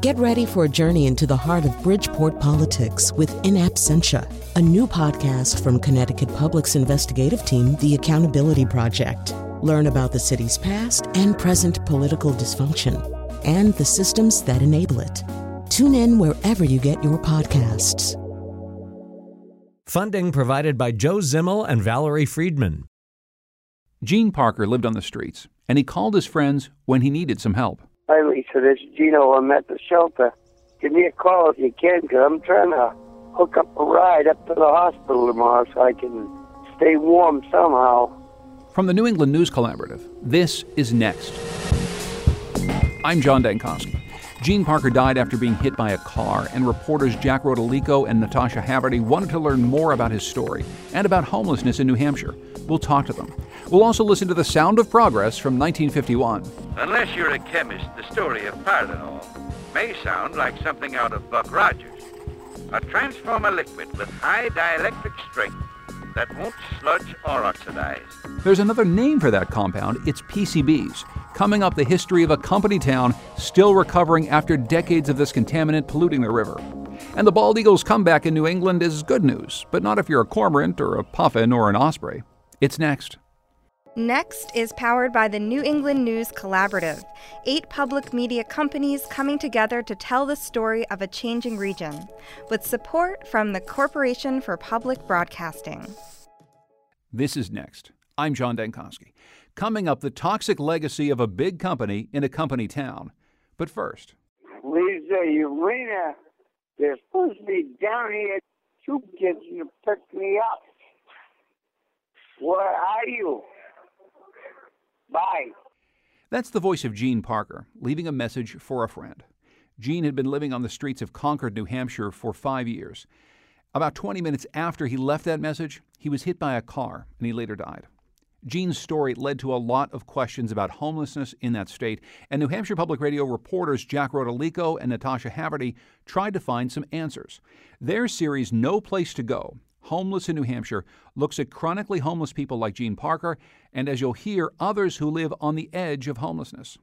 Get ready for a journey into the heart of Bridgeport politics with In Absentia, a new podcast from Connecticut Public's investigative team, The Accountability Project. Learn about the city's past and present political dysfunction and the systems that enable it. Tune in wherever you get your podcasts. Funding provided by Joe Zimmel and Valerie Friedman. Gene Parker lived on the streets, and he called his friends when he needed some help. Lisa. This is Gino. I'm at the shelter. Give me a call if you can, because I'm trying to hook up a ride up to the hospital tomorrow so I can stay warm somehow. From the New England News Collaborative, this is Next. I'm John Dankosky. Gene Parker died after being hit by a car, and reporters Jack Rodolico and Natasha Haverty wanted to learn more about his story and about homelessness in New Hampshire. We'll talk to them. We'll also listen to The Sound of Progress from 1951. Unless you're a chemist, the story of pyranol may sound like something out of Buck Rogers. A transformer liquid with high dielectric strength that won't sludge or oxidize. There's another name for that compound. It's PCBs. Coming up, the history of a company town still recovering after decades of this contaminant polluting the river. And the bald eagle's comeback in New England is good news, but not if you're a cormorant or a puffin or an osprey. It's next. Next is powered by the New England News Collaborative, eight public media companies coming together to tell the story of a changing region, with support from the Corporation for Public Broadcasting. This is Next. I'm John Dankosky. Coming up, the toxic legacy of a big company in a company town. But first, Lisa, Urena, they're supposed to be down here. Two kids to pick me up. Where are you? Bye. That's the voice of Gene Parker, leaving a message for a friend. Gene had been living on the streets of Concord, New Hampshire for five years. About 20 minutes after he left that message, he was hit by a car and he later died. Gene's story led to a lot of questions about homelessness in that state, and New Hampshire Public Radio reporters Jack Rodolico and Natasha Haverty tried to find some answers. Their series, No Place to Go Homeless in New Hampshire, looks at chronically homeless people like Gene Parker, and as you'll hear, others who live on the edge of homelessness.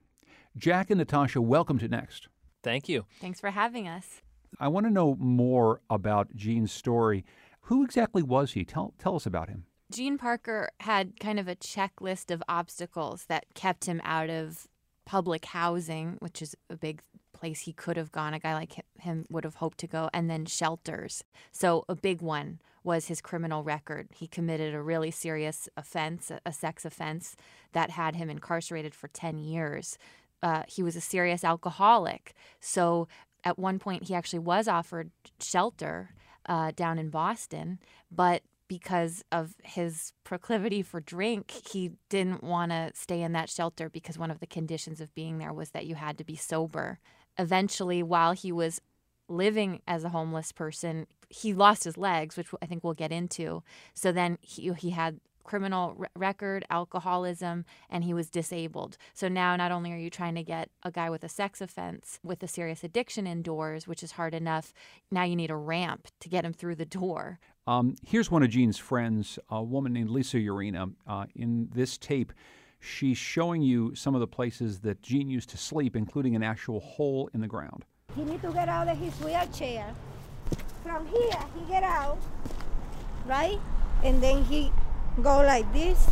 Jack and Natasha, welcome to Next. Thank you. Thanks for having us. I want to know more about Gene's story. Who exactly was he? Tell, tell us about him. Gene Parker had kind of a checklist of obstacles that kept him out of public housing, which is a big place he could have gone. A guy like him would have hoped to go, and then shelters. So, a big one was his criminal record. He committed a really serious offense, a sex offense, that had him incarcerated for 10 years. Uh, he was a serious alcoholic. So, at one point, he actually was offered shelter uh, down in Boston, but because of his proclivity for drink, he didn't want to stay in that shelter because one of the conditions of being there was that you had to be sober. Eventually, while he was living as a homeless person, he lost his legs, which I think we'll get into. So then he he had criminal r- record, alcoholism, and he was disabled. So now not only are you trying to get a guy with a sex offense with a serious addiction indoors, which is hard enough, now you need a ramp to get him through the door. Um, here's one of Gene's friends, a woman named Lisa Urena. Uh, in this tape, she's showing you some of the places that Gene used to sleep, including an actual hole in the ground. He need to get out of his wheelchair. From here, he get out, right? And then he go like this.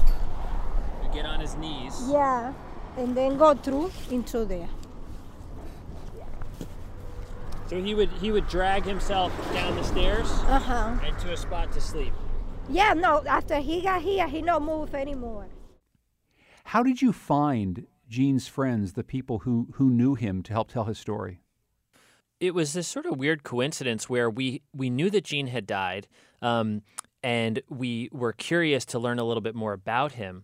You get on his knees. Yeah. And then go through into there. So he would he would drag himself down the stairs Uh-huh. into a spot to sleep. Yeah, no, after he got here, he no move anymore. How did you find Gene's friends, the people who, who knew him, to help tell his story? It was this sort of weird coincidence where we we knew that Gene had died, um, and we were curious to learn a little bit more about him.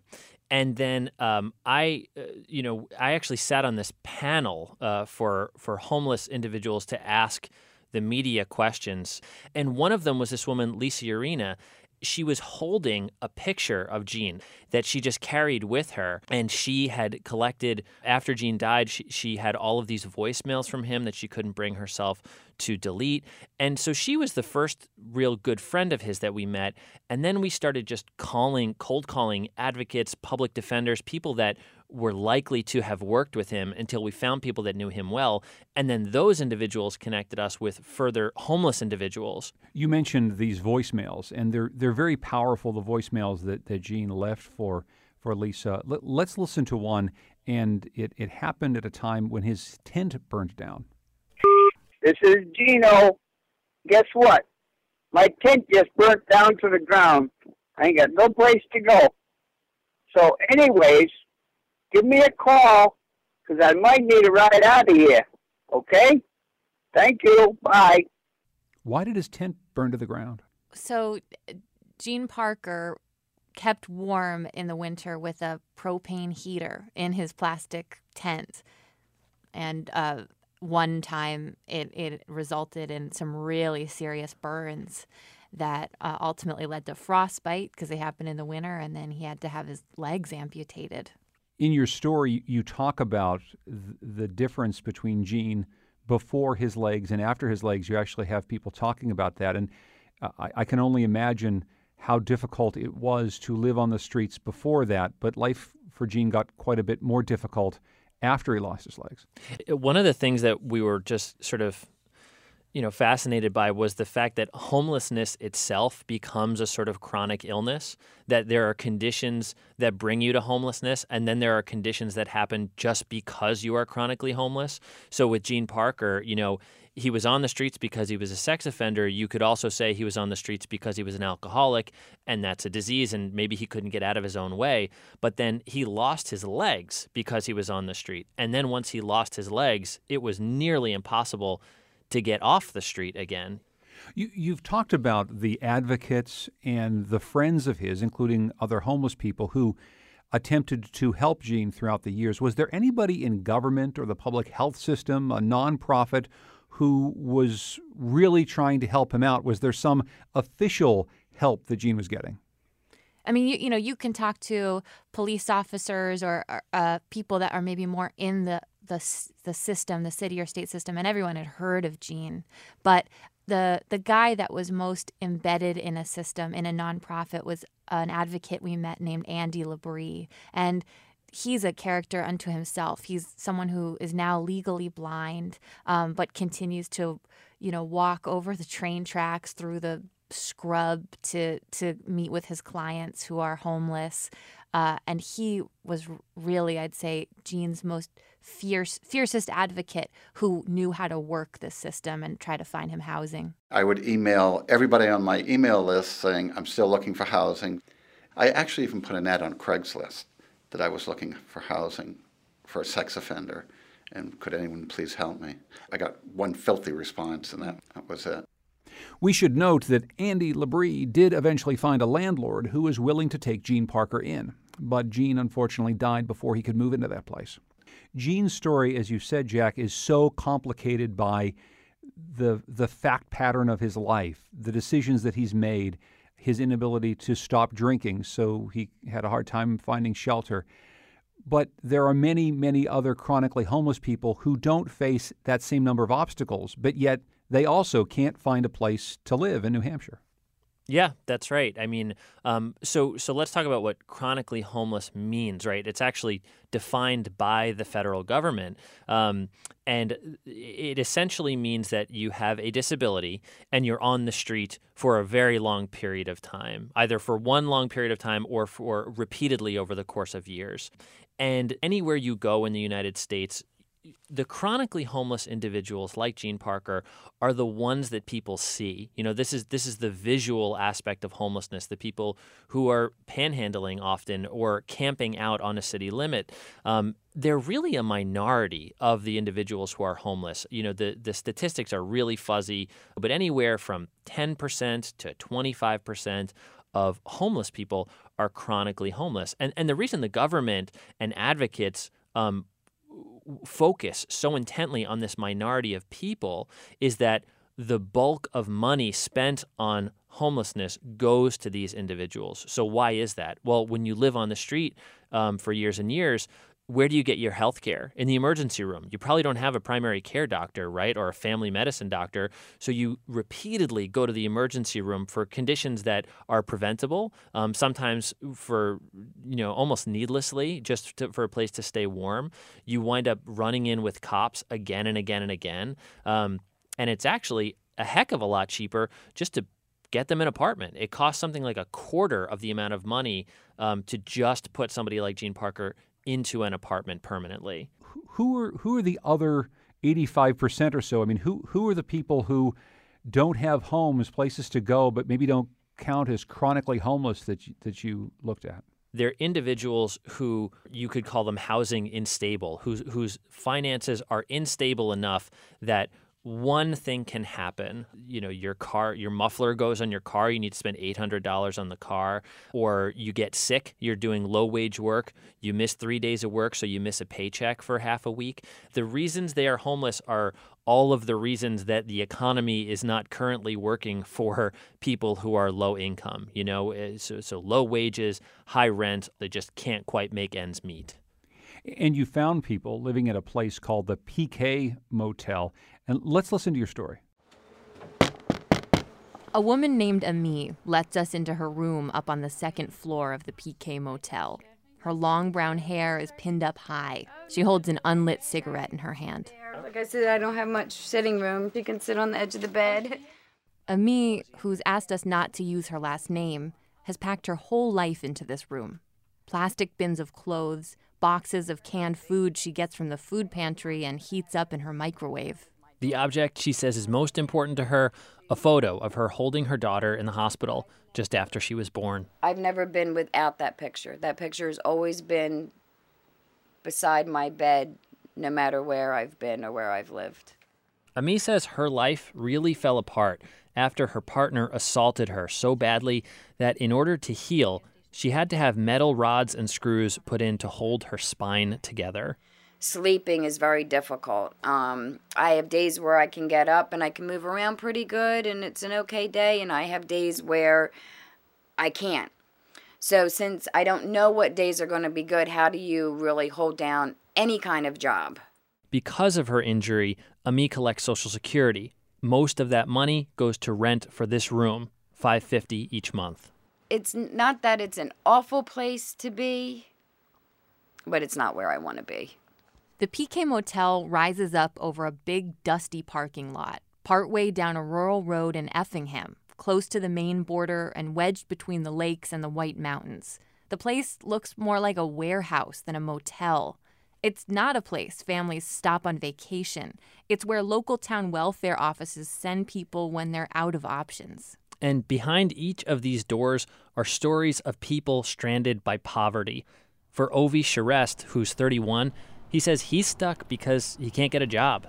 And then um, I, uh, you know, I actually sat on this panel uh, for for homeless individuals to ask the media questions, and one of them was this woman, Lisa Urena. She was holding a picture of Gene that she just carried with her, and she had collected after Gene died. She, she had all of these voicemails from him that she couldn't bring herself to delete, and so she was the first real good friend of his that we met. And then we started just calling, cold calling advocates, public defenders, people that were likely to have worked with him until we found people that knew him well. And then those individuals connected us with further homeless individuals. You mentioned these voicemails, and they're they're very powerful. The voicemails that, that Gene left for for Lisa. Let, us listen to one, and it, it happened at a time when his tent burned down. This is Gino. Guess what? My tent just burnt down to the ground. I ain't got no place to go. So, anyways, give me a call because I might need a ride out of here. Okay? Thank you. Bye. Why did his tent burn to the ground? So, Gene Parker kept warm in the winter with a propane heater in his plastic tent. And uh, one time it, it resulted in some really serious burns that uh, ultimately led to frostbite because they happened in the winter, and then he had to have his legs amputated. In your story, you talk about th- the difference between Gene before his legs and after his legs. You actually have people talking about that, and I, I can only imagine how difficult it was to live on the streets before that. But life for Gene got quite a bit more difficult after he lost his legs. One of the things that we were just sort of you know fascinated by was the fact that homelessness itself becomes a sort of chronic illness that there are conditions that bring you to homelessness and then there are conditions that happen just because you are chronically homeless. So with Gene Parker you know he was on the streets because he was a sex offender. You could also say he was on the streets because he was an alcoholic and that's a disease and maybe he couldn't get out of his own way. But then he lost his legs because he was on the street. And then once he lost his legs it was nearly impossible to get off the street again. You, have talked about the advocates and the friends of his, including other homeless people who attempted to help Gene throughout the years. Was there anybody in government or the public health system, a nonprofit, who was really trying to help him out? Was there some official help that Gene was getting? I mean, you, you know, you can talk to police officers or, or uh, people that are maybe more in the the the system, the city or state system, and everyone had heard of Gene, but the the guy that was most embedded in a system in a nonprofit was an advocate we met named Andy Labrie, and he's a character unto himself. He's someone who is now legally blind, um, but continues to, you know, walk over the train tracks through the scrub to to meet with his clients who are homeless. Uh, and he was really, I'd say, Gene's most fierce, fiercest advocate who knew how to work the system and try to find him housing. I would email everybody on my email list saying, I'm still looking for housing. I actually even put an ad on Craigslist that I was looking for housing for a sex offender and could anyone please help me? I got one filthy response, and that, that was it. We should note that Andy Labrie did eventually find a landlord who was willing to take Gene Parker in, but Gene unfortunately died before he could move into that place. Gene's story, as you said, Jack, is so complicated by the the fact pattern of his life, the decisions that he's made, his inability to stop drinking, so he had a hard time finding shelter. But there are many, many other chronically homeless people who don't face that same number of obstacles, but yet they also can't find a place to live in New Hampshire. Yeah, that's right. I mean, um, so so let's talk about what chronically homeless means, right? It's actually defined by the federal government, um, and it essentially means that you have a disability and you're on the street for a very long period of time, either for one long period of time or for repeatedly over the course of years. And anywhere you go in the United States, the chronically homeless individuals like Gene Parker are the ones that people see. You know, this is this is the visual aspect of homelessness. The people who are panhandling often or camping out on a city limit. Um, they're really a minority of the individuals who are homeless. You know, the the statistics are really fuzzy, but anywhere from 10% to 25% of homeless people are chronically homeless. And and the reason the government and advocates um, focus so intently on this minority of people is that the bulk of money spent on homelessness goes to these individuals. So, why is that? Well, when you live on the street um, for years and years, where do you get your health care? In the emergency room. You probably don't have a primary care doctor, right? Or a family medicine doctor. So you repeatedly go to the emergency room for conditions that are preventable, um, sometimes for, you know, almost needlessly, just to, for a place to stay warm. You wind up running in with cops again and again and again. Um, and it's actually a heck of a lot cheaper just to get them an apartment. It costs something like a quarter of the amount of money um, to just put somebody like Gene Parker into an apartment permanently. Who are who are the other 85% or so? I mean, who who are the people who don't have homes, places to go, but maybe don't count as chronically homeless that you, that you looked at? They're individuals who you could call them housing unstable, whose whose finances are unstable enough that one thing can happen. You know, your car, your muffler goes on your car, you need to spend $800 on the car, or you get sick, you're doing low wage work, you miss three days of work, so you miss a paycheck for half a week. The reasons they are homeless are all of the reasons that the economy is not currently working for people who are low income. You know, eh, so, so low wages, high rent, they just can't quite make ends meet. And you found people living at a place called the PK Motel. And let's listen to your story. A woman named Ami lets us into her room up on the second floor of the PK Motel. Her long brown hair is pinned up high. She holds an unlit cigarette in her hand. Like I said, I don't have much sitting room. She can sit on the edge of the bed. Ami, who's asked us not to use her last name, has packed her whole life into this room. Plastic bins of clothes, boxes of canned food she gets from the food pantry and heats up in her microwave. The object she says is most important to her a photo of her holding her daughter in the hospital just after she was born. I've never been without that picture. That picture has always been beside my bed, no matter where I've been or where I've lived. Ami says her life really fell apart after her partner assaulted her so badly that in order to heal, she had to have metal rods and screws put in to hold her spine together. Sleeping is very difficult. Um, I have days where I can get up and I can move around pretty good and it's an okay day, and I have days where I can't. So, since I don't know what days are going to be good, how do you really hold down any kind of job? Because of her injury, Ami collects Social Security. Most of that money goes to rent for this room, 550 each month. It's not that it's an awful place to be, but it's not where I want to be. The PK Motel rises up over a big, dusty parking lot, partway down a rural road in Effingham, close to the Maine border and wedged between the lakes and the White Mountains. The place looks more like a warehouse than a motel. It's not a place families stop on vacation. It's where local town welfare offices send people when they're out of options. And behind each of these doors are stories of people stranded by poverty. For Ovi Sharest, who's 31, he says he's stuck because he can't get a job.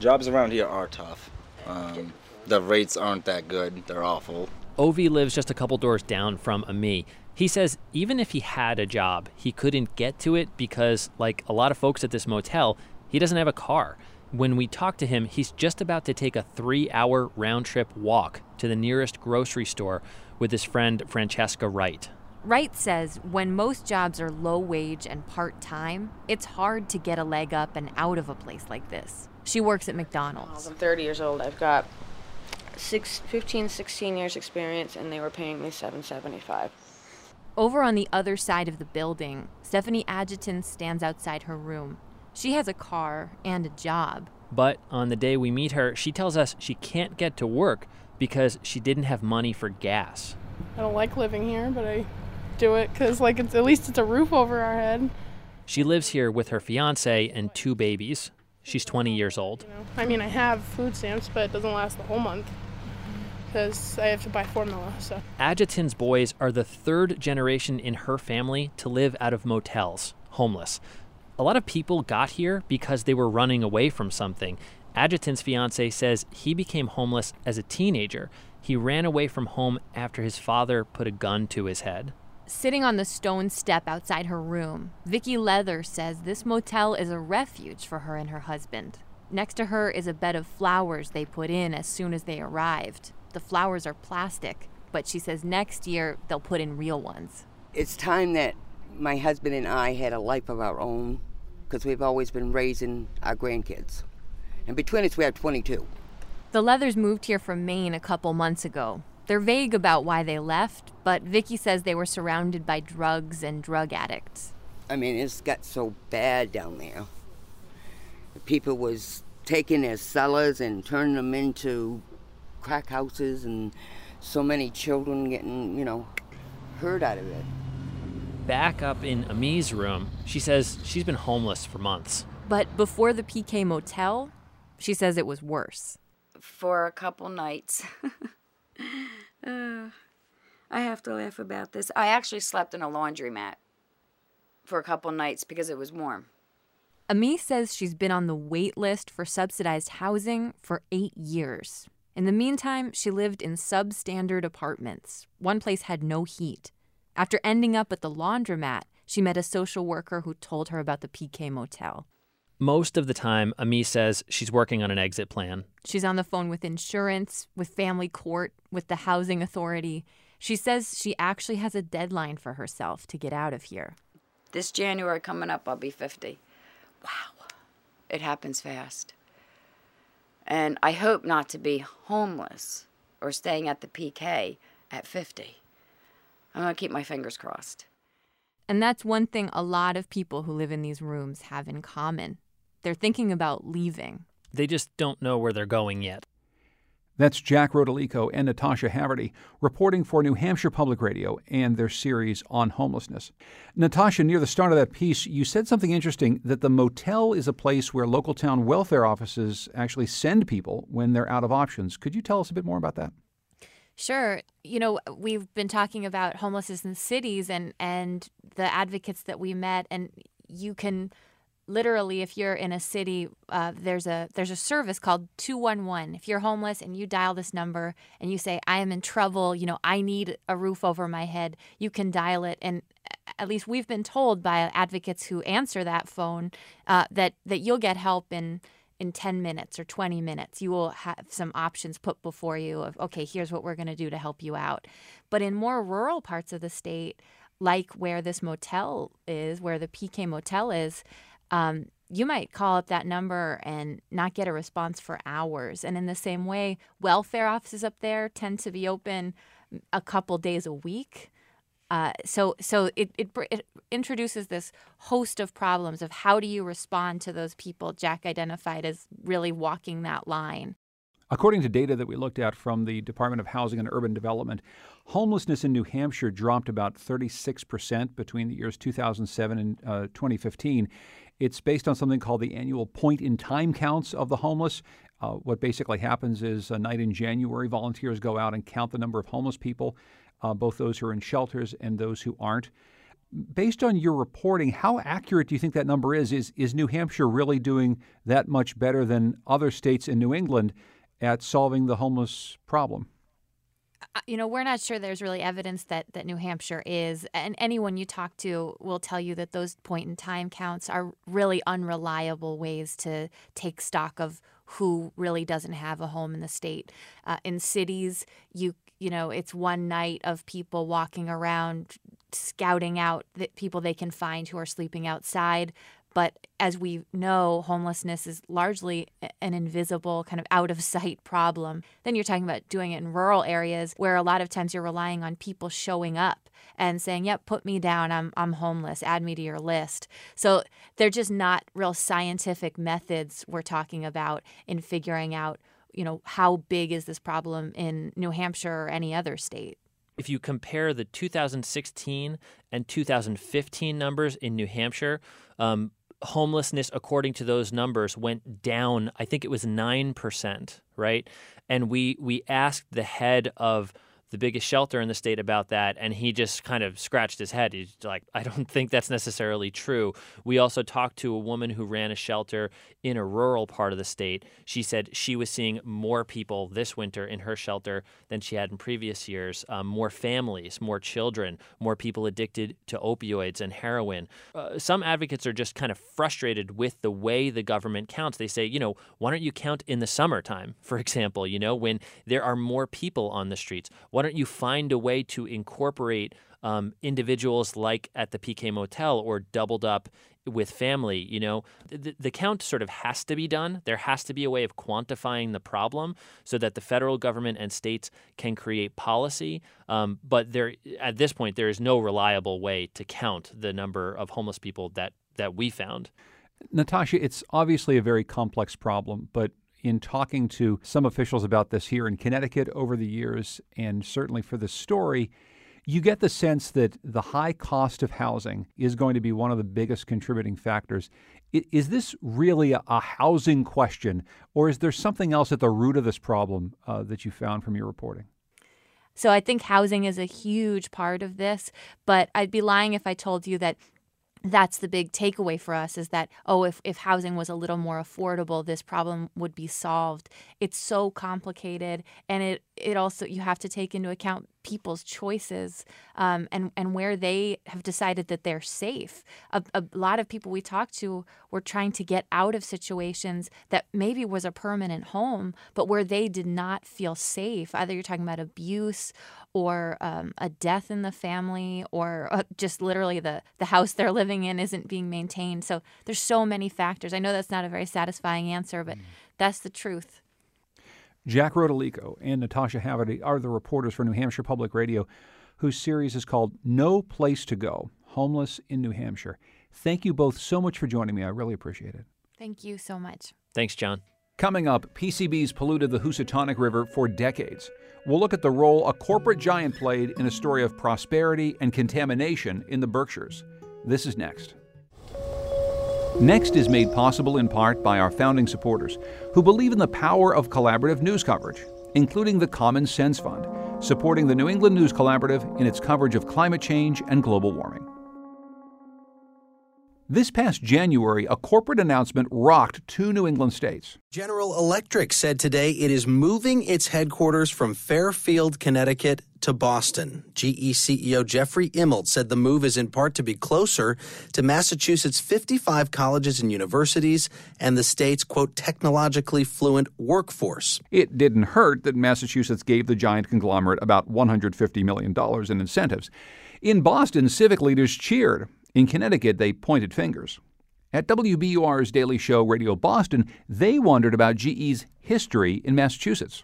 Jobs around here are tough. Um, the rates aren't that good, they're awful. Ovi lives just a couple doors down from Ami. He says even if he had a job, he couldn't get to it because, like a lot of folks at this motel, he doesn't have a car. When we talk to him, he's just about to take a three hour round trip walk to the nearest grocery store with his friend Francesca Wright. Wright says when most jobs are low wage and part time, it's hard to get a leg up and out of a place like this. She works at McDonald's. I'm 30 years old. I've got six, 15, 16 years experience, and they were paying me 775. Over on the other side of the building, Stephanie Adjutant stands outside her room. She has a car and a job. But on the day we meet her, she tells us she can't get to work because she didn't have money for gas. I don't like living here, but I do it because, like, it's at least it's a roof over our head. She lives here with her fiance and two babies. She's 20 years old. You know, I mean, I have food stamps, but it doesn't last the whole month because I have to buy formula. So. Adjutant's boys are the third generation in her family to live out of motels, homeless. A lot of people got here because they were running away from something. Adjutant's fiance says he became homeless as a teenager. He ran away from home after his father put a gun to his head. Sitting on the stone step outside her room, Vicky Leather says this motel is a refuge for her and her husband. Next to her is a bed of flowers they put in as soon as they arrived. The flowers are plastic, but she says next year they'll put in real ones. It's time that my husband and I had a life of our own. because we've always been raising our grandkids. And between us, we have 22. The Leathers moved here from Maine a couple months ago. They're vague about why they left, but Vicky says they were surrounded by drugs and drug addicts. I mean, it's got so bad down there. People was taking their cellars and turning them into crack houses, and so many children getting, you know, hurt out of it. Back up in Ami's room, she says she's been homeless for months. But before the PK Motel, she says it was worse. For a couple nights. I have to laugh about this. I actually slept in a laundromat for a couple nights because it was warm. Ami says she's been on the wait list for subsidized housing for eight years. In the meantime, she lived in substandard apartments. One place had no heat. After ending up at the laundromat, she met a social worker who told her about the PK motel. Most of the time, Ami says she's working on an exit plan. She's on the phone with insurance, with family court, with the housing authority. She says she actually has a deadline for herself to get out of here. This January coming up, I'll be 50. Wow. It happens fast. And I hope not to be homeless or staying at the PK at 50. I'm going to keep my fingers crossed. And that's one thing a lot of people who live in these rooms have in common. They're thinking about leaving. They just don't know where they're going yet. That's Jack Rodolico and Natasha Haverty reporting for New Hampshire Public Radio and their series on homelessness. Natasha, near the start of that piece, you said something interesting that the motel is a place where local town welfare offices actually send people when they're out of options. Could you tell us a bit more about that? Sure. You know, we've been talking about homelessness in cities and, and the advocates that we met, and you can literally if you're in a city uh, there's a there's a service called 211 if you're homeless and you dial this number and you say i am in trouble you know i need a roof over my head you can dial it. And at least we've been told by advocates who answer that phone uh, that that you'll get help in in 10 minutes or 20 minutes. You will have some options put before you of okay here's what we're going to do to help you out. But in more rural parts of the state like where this motel is where the pk motel is um, you might call up that number and not get a response for hours. And in the same way, welfare offices up there tend to be open a couple days a week. Uh, so so it, it, it introduces this host of problems of how do you respond to those people Jack identified as really walking that line. According to data that we looked at from the Department of Housing and Urban Development, homelessness in New Hampshire dropped about 36% between the years 2007 and uh, 2015. It's based on something called the annual point in time counts of the homeless. Uh, what basically happens is a night in January, volunteers go out and count the number of homeless people, uh, both those who are in shelters and those who aren't. Based on your reporting, how accurate do you think that number is? Is, is New Hampshire really doing that much better than other states in New England at solving the homeless problem? You know, we're not sure there's really evidence that, that New Hampshire is. And anyone you talk to will tell you that those point in time counts are really unreliable ways to take stock of who really doesn't have a home in the state. Uh, in cities, you you know, it's one night of people walking around scouting out the people they can find who are sleeping outside. But as we know, homelessness is largely an invisible, kind of out of sight problem. Then you're talking about doing it in rural areas where a lot of times you're relying on people showing up and saying, Yep, put me down. I'm, I'm homeless. Add me to your list. So they're just not real scientific methods we're talking about in figuring out, you know, how big is this problem in New Hampshire or any other state. If you compare the 2016 and 2015 numbers in New Hampshire, um, homelessness, according to those numbers, went down. I think it was nine percent, right? And we we asked the head of the biggest shelter in the state about that, and he just kind of scratched his head. He's like, I don't think that's necessarily true. We also talked to a woman who ran a shelter in a rural part of the state. She said she was seeing more people this winter in her shelter than she had in previous years um, more families, more children, more people addicted to opioids and heroin. Uh, some advocates are just kind of frustrated with the way the government counts. They say, you know, why don't you count in the summertime, for example, you know, when there are more people on the streets? Why don't you find a way to incorporate um, individuals like at the PK Motel or doubled up with family, you know, the, the count sort of has to be done. There has to be a way of quantifying the problem so that the federal government and states can create policy. Um, but there, at this point, there is no reliable way to count the number of homeless people that that we found. Natasha, it's obviously a very complex problem, but in talking to some officials about this here in Connecticut over the years, and certainly for this story, you get the sense that the high cost of housing is going to be one of the biggest contributing factors. Is this really a, housing question, or is there something else at the root of this problem uh, that you found from your reporting? So I think housing is a huge part of this, but I'd be lying if I told you that that's the big takeaway for us is that oh if, if housing was a little more affordable this problem would be solved. It's so complicated and it it also you have to take into account people's choices um, and and where they have decided that they're safe. A, a, lot of people we talked to were trying to get out of situations that maybe was a permanent home, but where they did not feel safe. Either you're talking about abuse or um, a death in the family, or uh, just literally the the house they're living in isn't being maintained. So there's so many factors. I know that's not a very satisfying answer, but mm. that's the truth. Jack Rodolico and Natasha Haverty are the reporters for New Hampshire Public Radio, whose series is called No Place to Go Homeless in New Hampshire. Thank you both so much for joining me. I really appreciate it. Thank you so much. Thanks, John. Coming up, PCBs polluted the Housatonic River for decades. We'll look at the role a corporate giant played in a story of prosperity and contamination in the Berkshires. This is next. Next is made possible in part by our founding supporters who believe in the power of collaborative news coverage, including the Common Sense Fund, supporting the New England News Collaborative in its coverage of climate change and global warming. This past January, a corporate announcement rocked two New England states. General Electric said today it is moving its headquarters from Fairfield, Connecticut to Boston. GE CEO Jeffrey Immelt said the move is in part to be closer to Massachusetts' 55 colleges and universities and the state's, quote, technologically fluent workforce. It didn't hurt that Massachusetts gave the giant conglomerate about $150 million in incentives. In Boston, civic leaders cheered. In Connecticut, they pointed fingers. At WBUR's Daily Show Radio Boston, they wondered about GE's history in Massachusetts.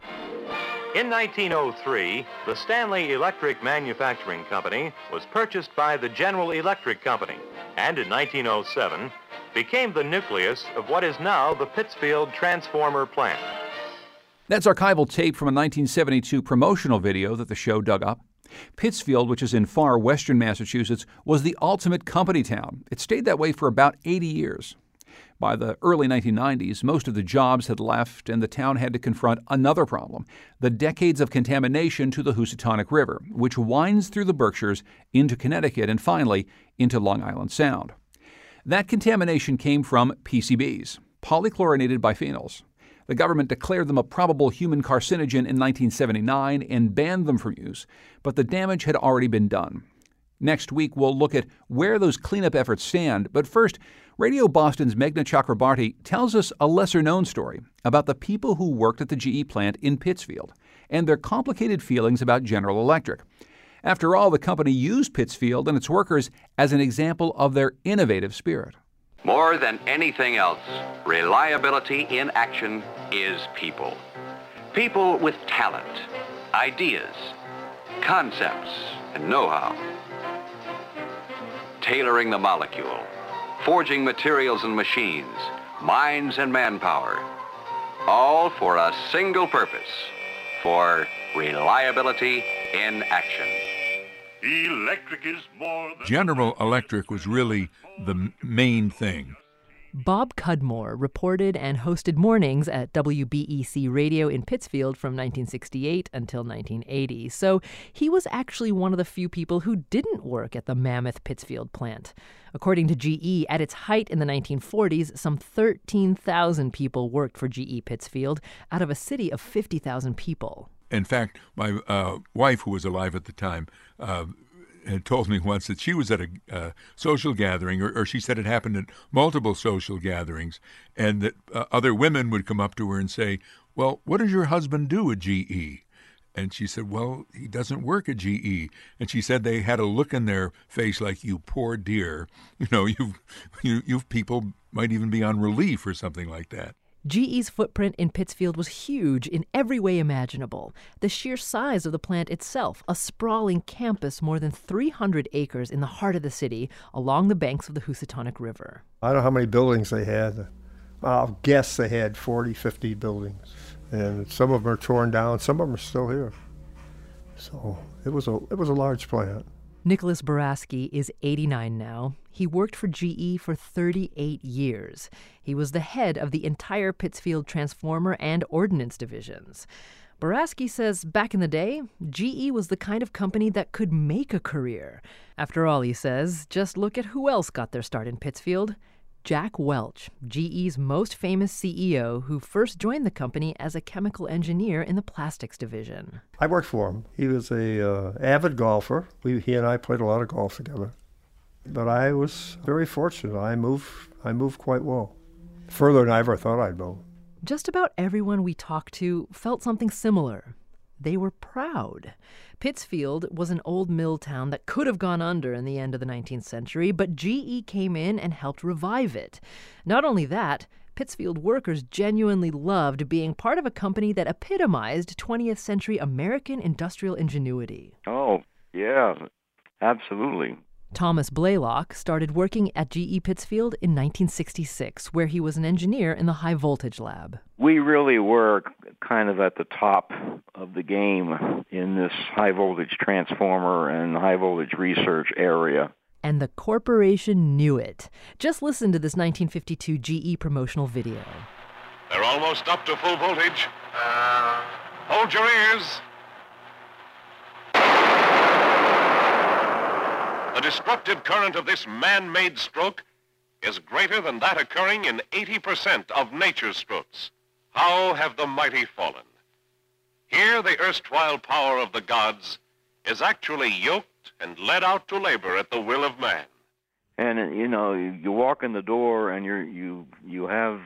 In 1903, the Stanley Electric Manufacturing Company was purchased by the General Electric Company, and in 1907 became the nucleus of what is now the Pittsfield Transformer Plant. That's archival tape from a 1972 promotional video that the show dug up. Pittsfield, which is in far western Massachusetts, was the ultimate company town. It stayed that way for about 80 years. By the early 1990s, most of the jobs had left, and the town had to confront another problem the decades of contamination to the Housatonic River, which winds through the Berkshires into Connecticut and finally into Long Island Sound. That contamination came from PCBs, polychlorinated biphenyls. The government declared them a probable human carcinogen in 1979 and banned them from use, but the damage had already been done. Next week, we'll look at where those cleanup efforts stand, but first, Radio Boston's Meghna Chakrabarti tells us a lesser known story about the people who worked at the GE plant in Pittsfield and their complicated feelings about General Electric. After all, the company used Pittsfield and its workers as an example of their innovative spirit. More than anything else, reliability in action is people. People with talent, ideas, concepts, and know-how. Tailoring the molecule, forging materials and machines, minds and manpower, all for a single purpose, for reliability in action. Electric is more General Electric was really the main thing. Bob Cudmore reported and hosted mornings at WBEC Radio in Pittsfield from 1968 until 1980. So he was actually one of the few people who didn't work at the mammoth Pittsfield plant. According to GE, at its height in the 1940s, some 13,000 people worked for GE Pittsfield out of a city of 50,000 people. In fact, my uh, wife, who was alive at the time, uh, had told me once that she was at a uh, social gathering, or, or, she said it happened at multiple social gatherings, and that uh, other women would come up to her and say, "Well, what does your husband do at GE?" And she said, Well, he doesn't work at GE. And she said they had a look in their face like, You poor dear. You know, you you you people might even be on relief or something like that. GE's footprint in Pittsfield was huge in every way imaginable. The sheer size of the plant itself, a sprawling campus more than 300 acres in the heart of the city along the banks of the Housatonic River. I don't know how many buildings they had. I'll guess they had 40, 50 buildings. And some of them are torn down, some of them are still here. So it was a, it was a large plant. Nicholas Boraski is 89 now. He worked for GE for 38 years. He was the head of the entire Pittsfield Transformer and Ordnance divisions. Boraski says back in the day, GE was the kind of company that could make a career. After all, he says, just look at who else got their start in Pittsfield Jack Welch, GE's most famous CEO, who first joined the company as a chemical engineer in the plastics division. I worked for him. He was a uh, avid golfer. We, he and I played a lot of golf together. But I was very fortunate. I moved I moved quite well. Further than I ever thought I'd go. Just about everyone we talked to felt something similar. They were proud. Pittsfield was an old mill town that could have gone under in the end of the 19th century, but GE came in and helped revive it. Not only that, Pittsfield workers genuinely loved being part of a company that epitomized 20th century American industrial ingenuity. Oh, yeah, absolutely. Thomas Blaylock started working at GE Pittsfield in 1966, where he was an engineer in the high voltage lab. We really were kind of at the top of the game in this high voltage transformer and high voltage research area. And the corporation knew it. Just listen to this 1952 GE promotional video. They're almost up to full voltage. Hold your ears. The destructive current of this man-made stroke is greater than that occurring in 80% of nature's strokes. How have the mighty fallen? Here, the erstwhile power of the gods is actually yoked and led out to labor at the will of man. And you know, you, you walk in the door and you you you have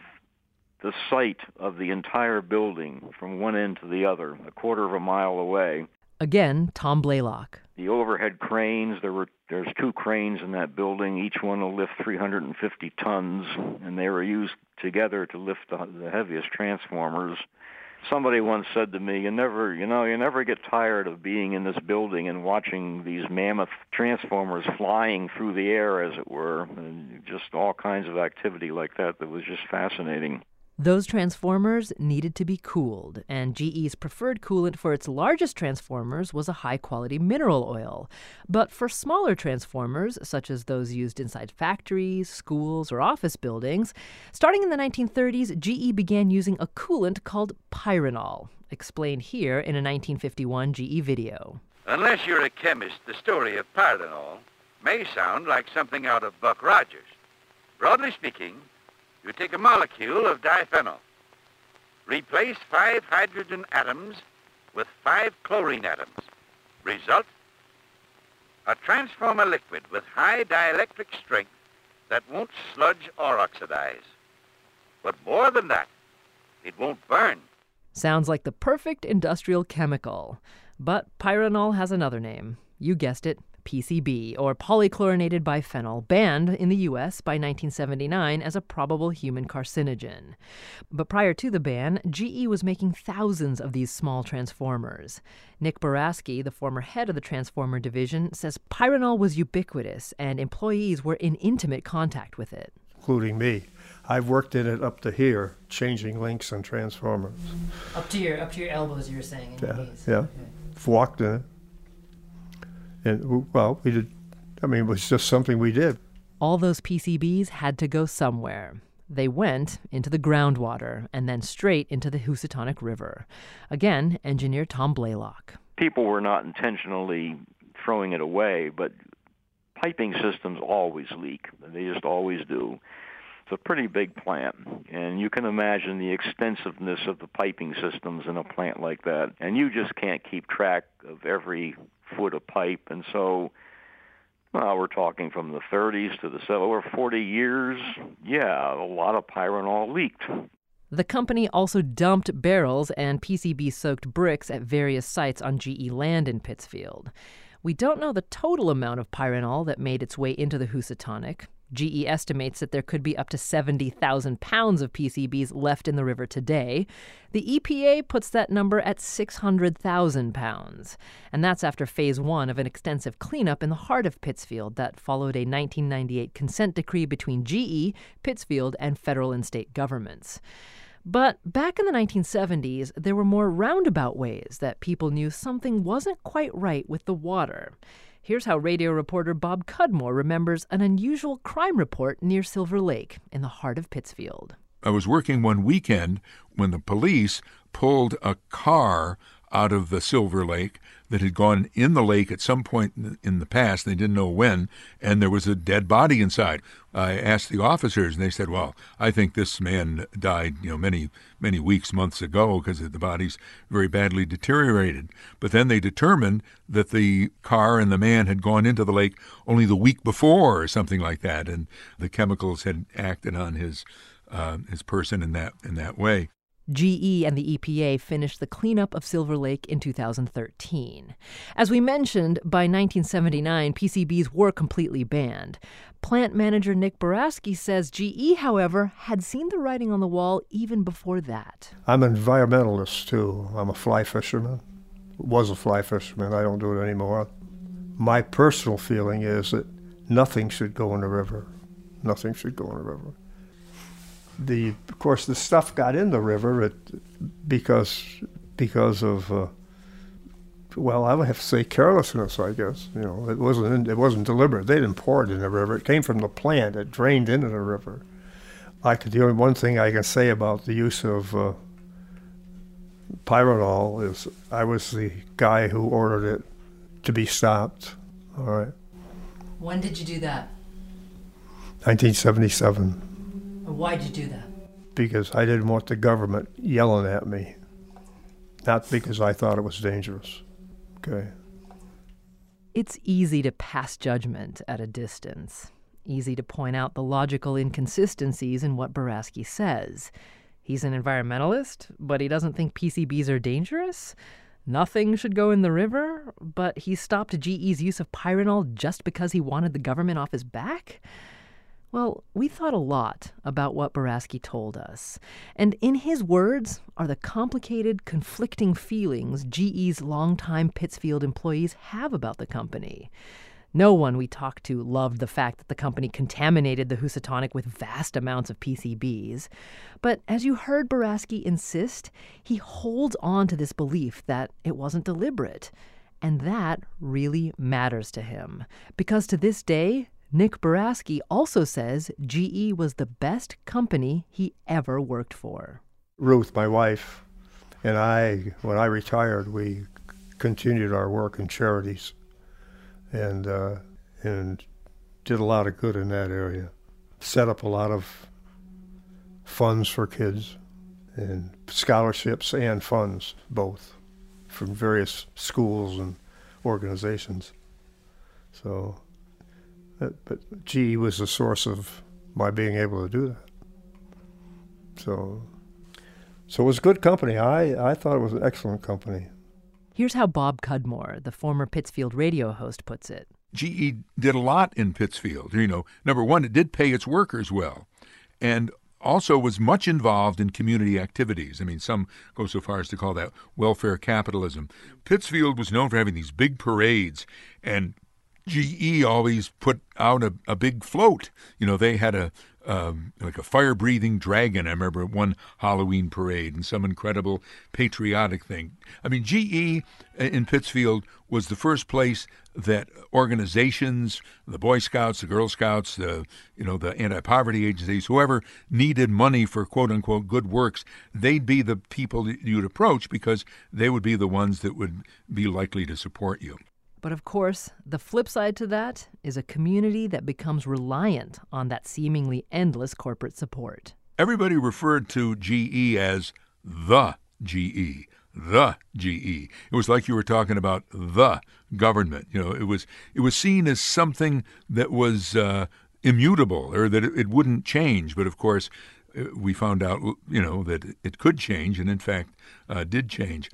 the sight of the entire building from one end to the other, a quarter of a mile away. Again, Tom Blaylock. The overhead cranes, there were there's two cranes in that building. Each one will lift 350 tons, and they were used together to lift the, the heaviest transformers. Somebody once said to me, "You never, you know, you never get tired of being in this building and watching these mammoth transformers flying through the air, as it were, and just all kinds of activity like that that was just fascinating." Those transformers needed to be cooled, and GE's preferred coolant for its largest transformers was a high quality mineral oil. But for smaller transformers, such as those used inside factories, schools, or office buildings, starting in the 1930s, GE began using a coolant called pyranol, explained here in a 1951 GE video. Unless you're a chemist, the story of pyranol may sound like something out of Buck Rogers. Broadly speaking, you take a molecule of diphenyl, replace five hydrogen atoms with five chlorine atoms. Result? A transformer liquid with high dielectric strength that won't sludge or oxidize. But more than that, it won't burn. Sounds like the perfect industrial chemical. But pyranol has another name. You guessed it PCB, or polychlorinated biphenyl, banned in the U.S. by 1979 as a probable human carcinogen. But prior to the ban, GE was making thousands of these small transformers. Nick Boraski, the former head of the transformer division, says pyranol was ubiquitous and employees were in intimate contact with it. Including me. I've worked in it up to here, changing links and transformers. Up to your up to your elbows, you were saying. yeah, yeah. Okay. Walked in it. And well, we did. I mean, it was just something we did. All those PCBs had to go somewhere. They went into the groundwater and then straight into the Housatonic River. Again, engineer Tom Blaylock. People were not intentionally throwing it away, but piping systems always leak. They just always do. It's a pretty big plant, and you can imagine the extensiveness of the piping systems in a plant like that. And you just can't keep track of every foot of pipe. And so well, we're talking from the 30s to the 70s, over 40 years. Yeah, a lot of pyranol leaked. The company also dumped barrels and PCB soaked bricks at various sites on GE land in Pittsfield. We don't know the total amount of pyranol that made its way into the Housatonic. GE estimates that there could be up to 70,000 pounds of PCBs left in the river today. The EPA puts that number at 600,000 pounds. And that's after phase one of an extensive cleanup in the heart of Pittsfield that followed a 1998 consent decree between GE, Pittsfield, and federal and state governments. But back in the 1970s, there were more roundabout ways that people knew something wasn't quite right with the water. Here's how radio reporter Bob Cudmore remembers an unusual crime report near Silver Lake in the heart of Pittsfield. I was working one weekend when the police pulled a car out of the Silver Lake that had gone in the lake at some point in the past. They didn't know when, and there was a dead body inside. I asked the officers, and they said, "Well, I think this man died, you know, many many weeks, months ago, because the body's very badly deteriorated." But then they determined that the car and the man had gone into the lake only the week before, or something like that, and the chemicals had acted on his uh, his person in that in that way. GE and the EPA finished the cleanup of Silver Lake in 2013. As we mentioned, by 1979, PCBs were completely banned. Plant manager Nick Boraski says GE, however, had seen the writing on the wall even before that. I'm an environmentalist too. I'm a fly fisherman. Was a fly fisherman. I don't do it anymore. My personal feeling is that nothing should go in the river. Nothing should go in the river the of course the stuff got in the river it, because because of uh, well I would have to say carelessness I guess you know it wasn't it wasn't deliberate. They didn't pour it in the river. It came from the plant. It drained into the river. Like the only one thing I can say about the use of uh, pyranol is I was the guy who ordered it to be stopped. All right. When did you do that? 1977 Why'd you do that? Because I didn't want the government yelling at me, not because I thought it was dangerous. Okay. It's easy to pass judgment at a distance. Easy to point out the logical inconsistencies in what Boraski says. He's an environmentalist, but he doesn't think PCBs are dangerous? Nothing should go in the river, but he stopped GE's use of pyranol just because he wanted the government off his back? Well, we thought a lot about what Boraski told us, and in his words are the complicated, conflicting feelings GE's longtime Pittsfield employees have about the company. No one we talked to loved the fact that the company contaminated the Housatonic with vast amounts of PCBs. But as you heard Boraski insist, he holds on to this belief that it wasn't deliberate. And that really matters to him. Because to this day, Nick Boraski also says GE was the best company he ever worked for. Ruth, my wife, and I, when I retired, we continued our work in charities and, uh, and did a lot of good in that area. Set up a lot of funds for kids and scholarships and funds, both, from various schools and organizations. So but, but GE was the source of my being able to do that. So, so it was good company. I, I thought it was an excellent company. Here's how Bob Cudmore, the former Pittsfield radio host, puts it. GE did a lot in Pittsfield. You know, number one, it did pay its workers well, and also was much involved in community activities. I mean, some go so far as to call that welfare capitalism. Pittsfield was known for having these big parades, and GE always put out a, a big float. You know, they had a um, like a fire breathing dragon. I remember one Halloween parade and some incredible patriotic thing. I mean, GE in Pittsfield was the first place that organizations, the Boy Scouts, the Girl Scouts, the you know the anti-poverty agencies, whoever needed money for quote unquote good works, they'd be the people you'd approach because they would be the ones that would be likely to support you. But of course, the flip side to that is a community that becomes reliant on that seemingly endless corporate support. Everybody referred to GE as the GE, the GE. It was like you were talking about the government. You know, it was it was seen as something that was uh, immutable or that it, it wouldn't change. But of course, uh, we found out, you know, that it could change, and in fact, uh, did change.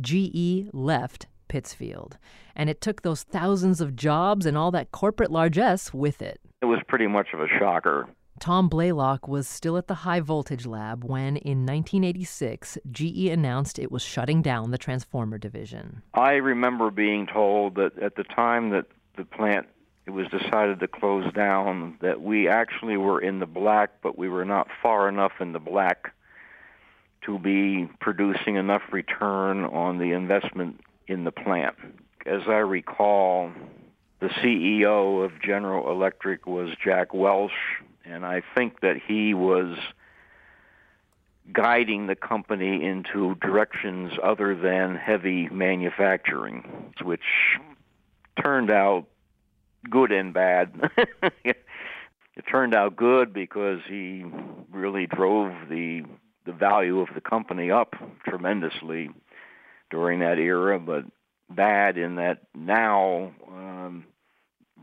GE left Pittsfield, and it took those thousands of jobs and all that corporate largesse with it. It was pretty much of a shocker. Tom Blaylock was still at the high voltage lab when, in 1986, GE announced it was shutting down the transformer division. I remember being told that at the time that the plant it was decided to close down that we actually were in the black, but we were not far enough in the black to be producing enough return on the investment in the plant. As I recall, the CEO of General Electric was Jack Welch, and I think that he was guiding the company into directions other than heavy manufacturing, which turned out good and bad. it turned out good because he really drove the the value of the company up tremendously during that era, but bad in that now um,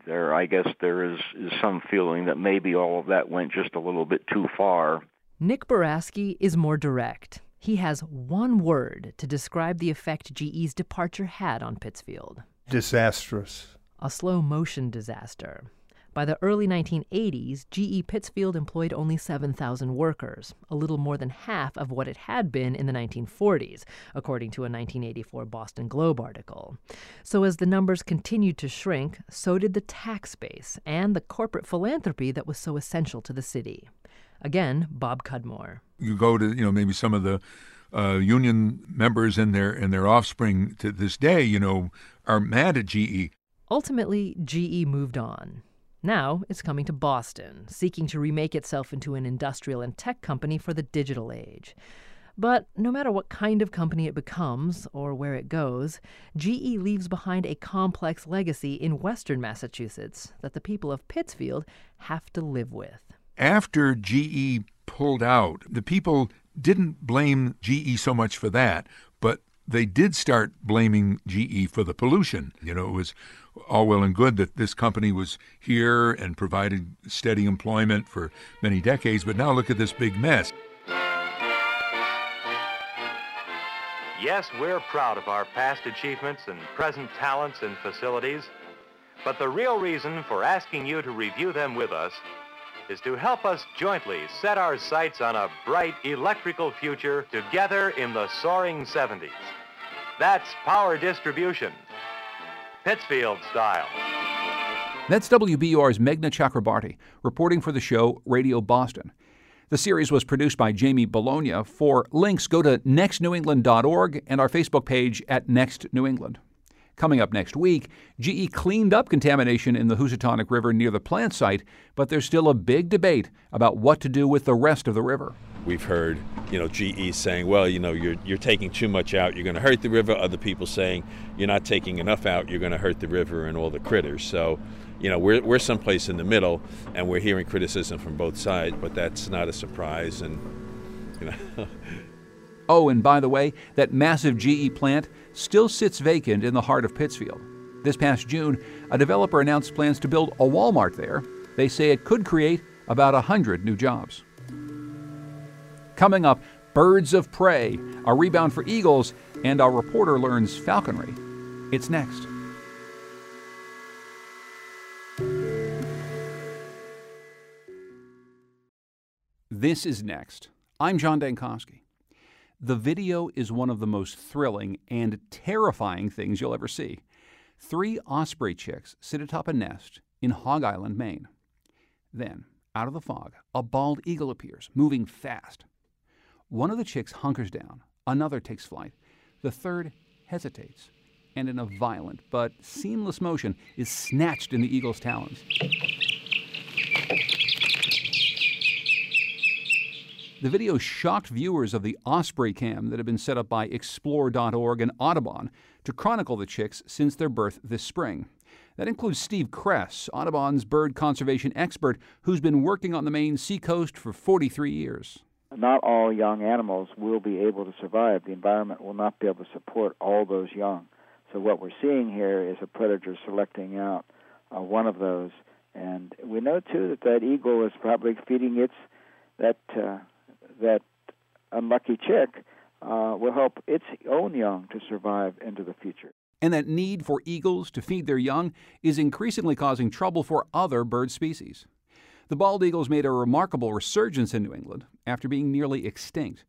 there I guess there is, is some feeling that maybe all of that went just a little bit too far. Nick Boraski is more direct. He has one word to describe the effect GE's departure had on Pittsfield. Disastrous. A slow motion disaster. By the early 1980s, GE Pittsfield employed only 7,000 workers, a little more than half of what it had been in the 1940s, according to a 1984 Boston Globe article. So, as the numbers continued to shrink, so did the tax base and the corporate philanthropy that was so essential to the city. Again, Bob Cudmore. You go to, you know, maybe some of the uh, union members and their and their offspring to this day, you know, are mad at GE. Ultimately, GE moved on. Now it's coming to Boston, seeking to remake itself into an industrial and tech company for the digital age. But no matter what kind of company it becomes or where it goes, GE leaves behind a complex legacy in western Massachusetts that the people of Pittsfield have to live with. After GE pulled out, the people didn't blame GE so much for that, but they did start blaming GE for the pollution. You know, it was all well and good that this company was here and provided steady employment for many decades, but now look at this big mess. Yes, we're proud of our past achievements and present talents and facilities, but the real reason for asking you to review them with us is to help us jointly set our sights on a bright electrical future together in the soaring 70s. That's power distribution, Pittsfield style. That's WBUR's Meghna Chakrabarti reporting for the show Radio Boston. The series was produced by Jamie Bologna. For links, go to nextnewengland.org and our Facebook page at Next New England. Coming up next week, GE cleaned up contamination in the Housatonic River near the plant site, but there's still a big debate about what to do with the rest of the river. We've heard, you know, GE saying, well, you know, you're, you're taking too much out, you're going to hurt the river. Other people saying, you're not taking enough out, you're going to hurt the river and all the critters. So, you know, we're, we're someplace in the middle, and we're hearing criticism from both sides, but that's not a surprise. And, you know. oh, and by the way, that massive GE plant still sits vacant in the heart of Pittsfield. This past June, a developer announced plans to build a Walmart there. They say it could create about 100 new jobs. Coming up, birds of prey, a rebound for eagles, and our reporter learns falconry. It's next. This is next. I'm John Dankosky. The video is one of the most thrilling and terrifying things you'll ever see. Three osprey chicks sit atop a nest in Hog Island, Maine. Then, out of the fog, a bald eagle appears, moving fast. One of the chicks hunkers down, another takes flight, the third hesitates, and in a violent but seamless motion is snatched in the eagle's talons. The video shocked viewers of the Osprey Cam that had been set up by Explore.org and Audubon to chronicle the chicks since their birth this spring. That includes Steve Kress, Audubon's bird conservation expert, who's been working on the Maine seacoast for 43 years. Not all young animals will be able to survive. The environment will not be able to support all those young. So, what we're seeing here is a predator selecting out uh, one of those. And we know, too, that that eagle is probably feeding its that uh, that unlucky chick uh, will help its own young to survive into the future. And that need for eagles to feed their young is increasingly causing trouble for other bird species. The bald eagles made a remarkable resurgence in New England after being nearly extinct.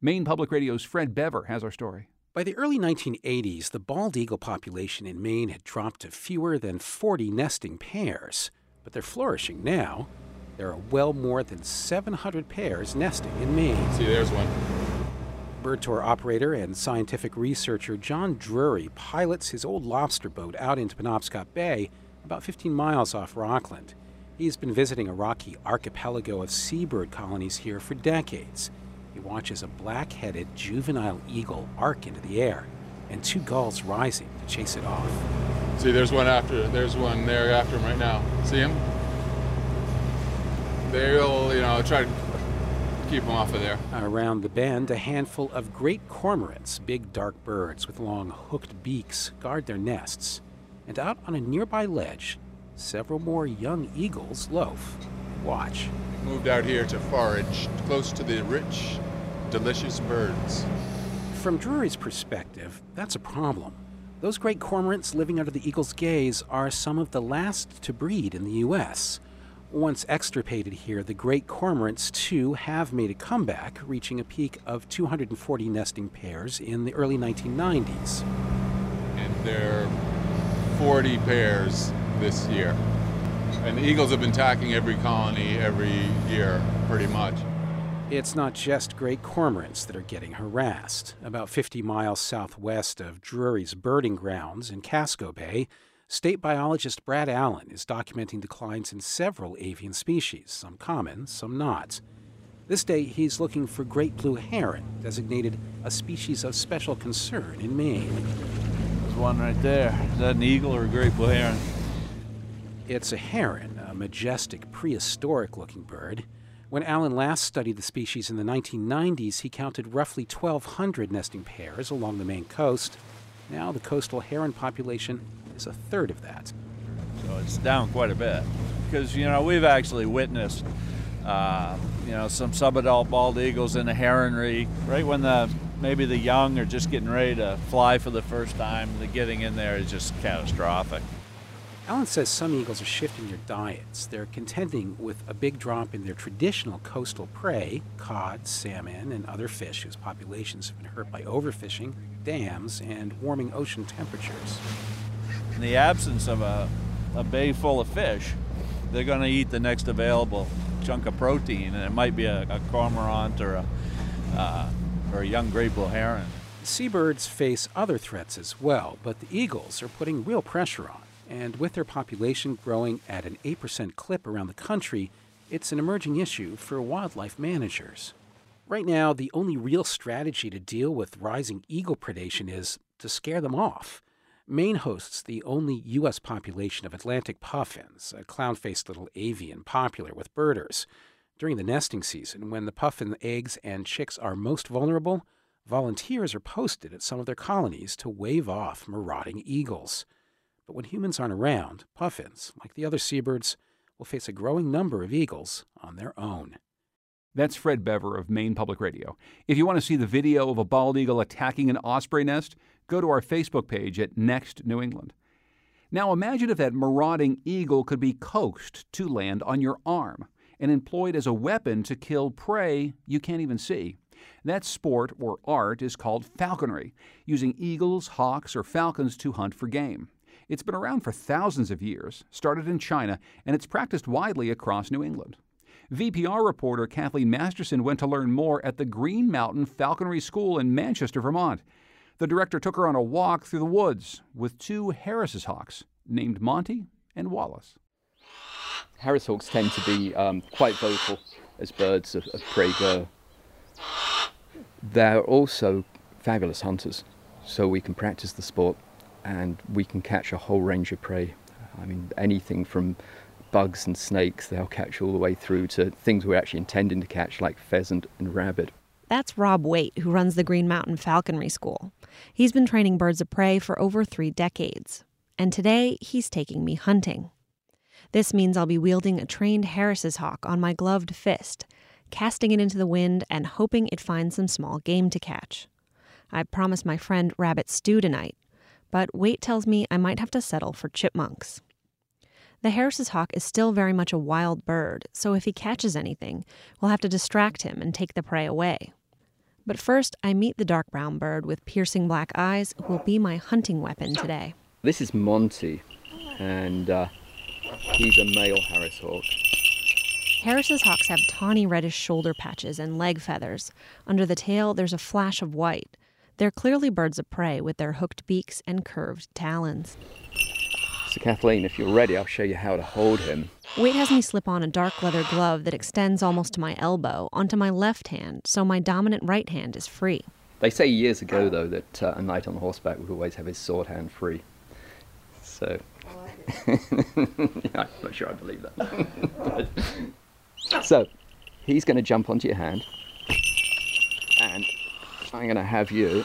Maine Public Radio's Fred Bever has our story. By the early 1980s, the bald eagle population in Maine had dropped to fewer than 40 nesting pairs, but they're flourishing now. There are well more than 700 pairs nesting in Maine. See, there's one. Bird tour operator and scientific researcher John Drury pilots his old lobster boat out into Penobscot Bay, about 15 miles off Rockland. He's been visiting a rocky archipelago of seabird colonies here for decades. He watches a black headed juvenile eagle arc into the air and two gulls rising to chase it off. See, there's one after. There's one there after him right now. See him? They'll, you know, try to keep them off of there. Around the bend, a handful of great cormorants, big dark birds with long hooked beaks, guard their nests. And out on a nearby ledge, several more young eagles loaf. Watch. Moved out here to forage close to the rich, delicious birds. From Drury's perspective, that's a problem. Those great cormorants living under the eagle's gaze are some of the last to breed in the U.S. Once extirpated here, the great cormorants, too, have made a comeback, reaching a peak of 240 nesting pairs in the early 1990s. And there are 40 pairs this year. And the eagles have been attacking every colony every year, pretty much. It's not just great cormorants that are getting harassed. About 50 miles southwest of Drury's birding grounds in Casco Bay, State biologist Brad Allen is documenting declines in several avian species, some common, some not. This day, he's looking for great blue heron, designated a species of special concern in Maine. There's one right there. Is that an eagle or a great blue heron? It's a heron, a majestic, prehistoric looking bird. When Allen last studied the species in the 1990s, he counted roughly 1,200 nesting pairs along the Maine coast. Now, the coastal heron population is a third of that. So it's down quite a bit. Because, you know, we've actually witnessed, uh, you know, some subadult bald eagles in the heronry right when the maybe the young are just getting ready to fly for the first time. The getting in there is just catastrophic. Allen says some eagles are shifting their diets. They're contending with a big drop in their traditional coastal prey, cod, salmon, and other fish whose populations have been hurt by overfishing, dams, and warming ocean temperatures. In the absence of a, a bay full of fish, they're going to eat the next available chunk of protein, and it might be a, a cormorant or a, uh, or a young great blue heron. Seabirds face other threats as well, but the eagles are putting real pressure on. And with their population growing at an 8% clip around the country, it's an emerging issue for wildlife managers. Right now, the only real strategy to deal with rising eagle predation is to scare them off. Maine hosts the only U.S. population of Atlantic puffins, a clown faced little avian popular with birders. During the nesting season, when the puffin eggs and chicks are most vulnerable, volunteers are posted at some of their colonies to wave off marauding eagles. But when humans aren't around, puffins, like the other seabirds, will face a growing number of eagles on their own. That's Fred Bever of Maine Public Radio. If you want to see the video of a bald eagle attacking an osprey nest, go to our Facebook page at Next New England. Now imagine if that marauding eagle could be coaxed to land on your arm and employed as a weapon to kill prey you can't even see. That sport or art is called falconry, using eagles, hawks, or falcons to hunt for game. It's been around for thousands of years, started in China, and it's practiced widely across New England. VPR reporter Kathleen Masterson went to learn more at the Green Mountain Falconry School in Manchester, Vermont. The director took her on a walk through the woods with two Harris's hawks named Monty and Wallace. Harris hawks tend to be um, quite vocal as birds of, of prey go. They're also fabulous hunters, so we can practice the sport and we can catch a whole range of prey. I mean, anything from bugs and snakes they'll catch all the way through to things we're actually intending to catch, like pheasant and rabbit. That's Rob Waite, who runs the Green Mountain Falconry School. He's been training birds of prey for over three decades. And today, he's taking me hunting. This means I'll be wielding a trained Harris's hawk on my gloved fist, casting it into the wind and hoping it finds some small game to catch. I promised my friend rabbit stew tonight, but Waite tells me I might have to settle for chipmunks. The Harris's hawk is still very much a wild bird, so if he catches anything, we'll have to distract him and take the prey away. But first, I meet the dark brown bird with piercing black eyes who will be my hunting weapon today. This is Monty, and uh, he's a male Harris hawk. Harris's hawks have tawny reddish shoulder patches and leg feathers. Under the tail, there's a flash of white. They're clearly birds of prey with their hooked beaks and curved talons. So, Kathleen, if you're ready, I'll show you how to hold him. Waite has me slip on a dark leather glove that extends almost to my elbow onto my left hand, so my dominant right hand is free. They say years ago, though, that uh, a knight on horseback would always have his sword hand free. So, yeah, I'm not sure I believe that. so, he's going to jump onto your hand, and I'm going to have you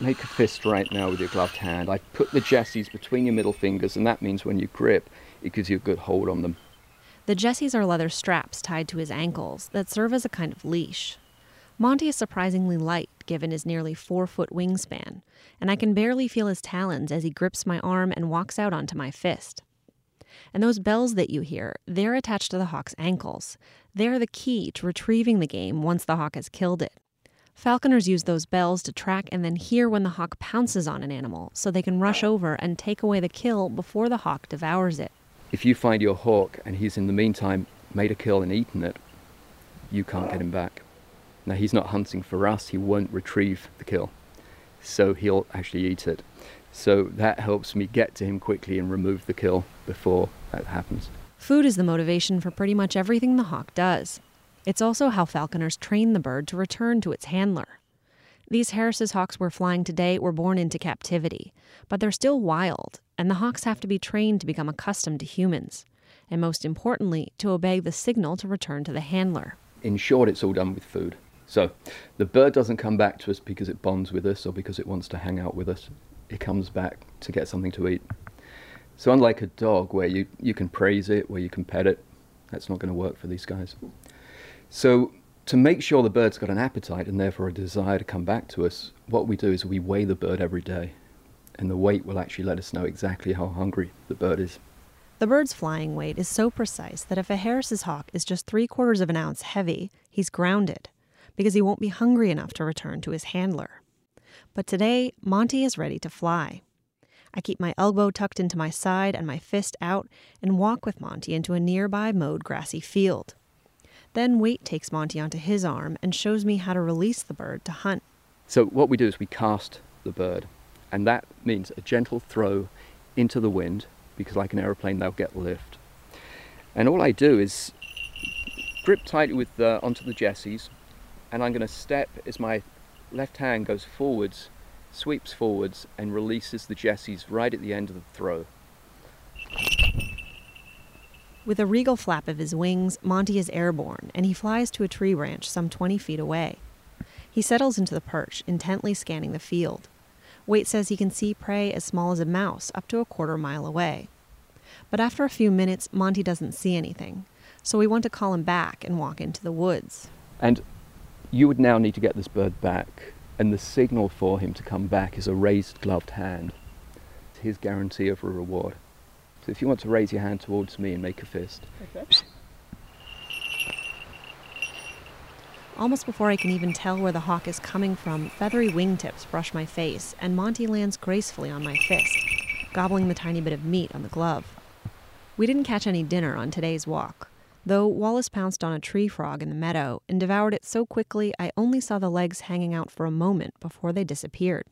make a fist right now with your gloved hand. I put the jesses between your middle fingers, and that means when you grip, it gives you a good hold on them. The jesses are leather straps tied to his ankles that serve as a kind of leash. Monty is surprisingly light given his nearly four foot wingspan, and I can barely feel his talons as he grips my arm and walks out onto my fist. And those bells that you hear, they're attached to the hawk's ankles. They're the key to retrieving the game once the hawk has killed it. Falconers use those bells to track and then hear when the hawk pounces on an animal so they can rush over and take away the kill before the hawk devours it. If you find your hawk and he's in the meantime made a kill and eaten it, you can't get him back. Now, he's not hunting for us, he won't retrieve the kill. So he'll actually eat it. So that helps me get to him quickly and remove the kill before that happens. Food is the motivation for pretty much everything the hawk does. It's also how falconers train the bird to return to its handler. These Harris's hawks we're flying today were born into captivity, but they're still wild, and the hawks have to be trained to become accustomed to humans, and most importantly, to obey the signal to return to the handler. In short, it's all done with food. So the bird doesn't come back to us because it bonds with us or because it wants to hang out with us. It comes back to get something to eat. So unlike a dog where you, you can praise it, where you can pet it, that's not going to work for these guys. So to make sure the bird's got an appetite and therefore a desire to come back to us, what we do is we weigh the bird every day. And the weight will actually let us know exactly how hungry the bird is. The bird's flying weight is so precise that if a Harris's hawk is just three quarters of an ounce heavy, he's grounded because he won't be hungry enough to return to his handler. But today, Monty is ready to fly. I keep my elbow tucked into my side and my fist out and walk with Monty into a nearby mowed grassy field. Then Waite takes Monty onto his arm and shows me how to release the bird to hunt. So what we do is we cast the bird, and that means a gentle throw into the wind, because like an aeroplane, they'll get lift. And all I do is grip tightly with the, onto the jesses, and I'm going to step as my left hand goes forwards, sweeps forwards, and releases the jesses right at the end of the throw. With a regal flap of his wings, Monty is airborne, and he flies to a tree branch some 20 feet away. He settles into the perch, intently scanning the field. Waite says he can see prey as small as a mouse up to a quarter mile away. But after a few minutes, Monty doesn't see anything, so we want to call him back and walk into the woods. And you would now need to get this bird back, and the signal for him to come back is a raised gloved hand. It's his guarantee of a reward. So if you want to raise your hand towards me and make a fist. Okay. Almost before I can even tell where the hawk is coming from, feathery wingtips brush my face, and Monty lands gracefully on my fist, gobbling the tiny bit of meat on the glove. We didn't catch any dinner on today's walk, though Wallace pounced on a tree frog in the meadow and devoured it so quickly I only saw the legs hanging out for a moment before they disappeared.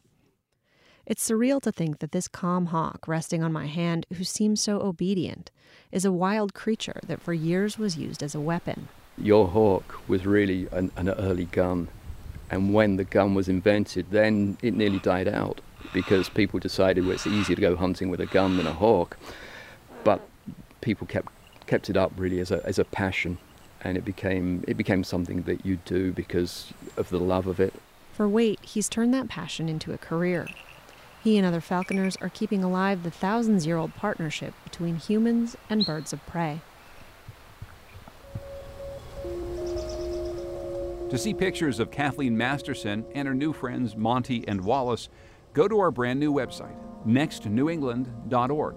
It's surreal to think that this calm hawk resting on my hand, who seems so obedient, is a wild creature that for years was used as a weapon. Your hawk was really an, an early gun, and when the gun was invented, then it nearly died out because people decided well, it's easier to go hunting with a gun than a hawk. But people kept kept it up really as a as a passion, and it became it became something that you do because of the love of it. For Waite, he's turned that passion into a career. He and other falconers are keeping alive the thousands year old partnership between humans and birds of prey. To see pictures of Kathleen Masterson and her new friends Monty and Wallace, go to our brand new website, nextnewengland.org.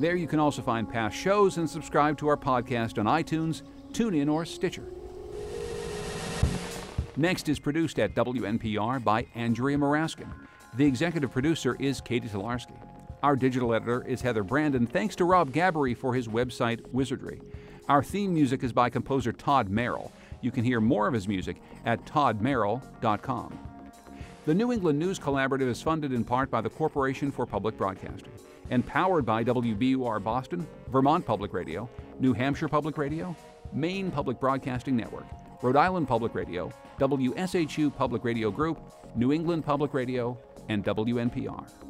There you can also find past shows and subscribe to our podcast on iTunes, TuneIn, or Stitcher. Next is produced at WNPR by Andrea Muraskin. The executive producer is Catie Talarski. Our digital editor is Heather Brandon. Thanks to Rob Gabbery for his website, Wizardry. Our theme music is by composer Todd Merrill. You can hear more of his music at toddmerrill.com. The New England News Collaborative is funded in part by the Corporation for Public Broadcasting and powered by WBUR Boston, Vermont Public Radio, New Hampshire Public Radio, Maine Public Broadcasting Network, Rhode Island Public Radio, WSHU Public Radio Group, New England Public Radio, and WNPR.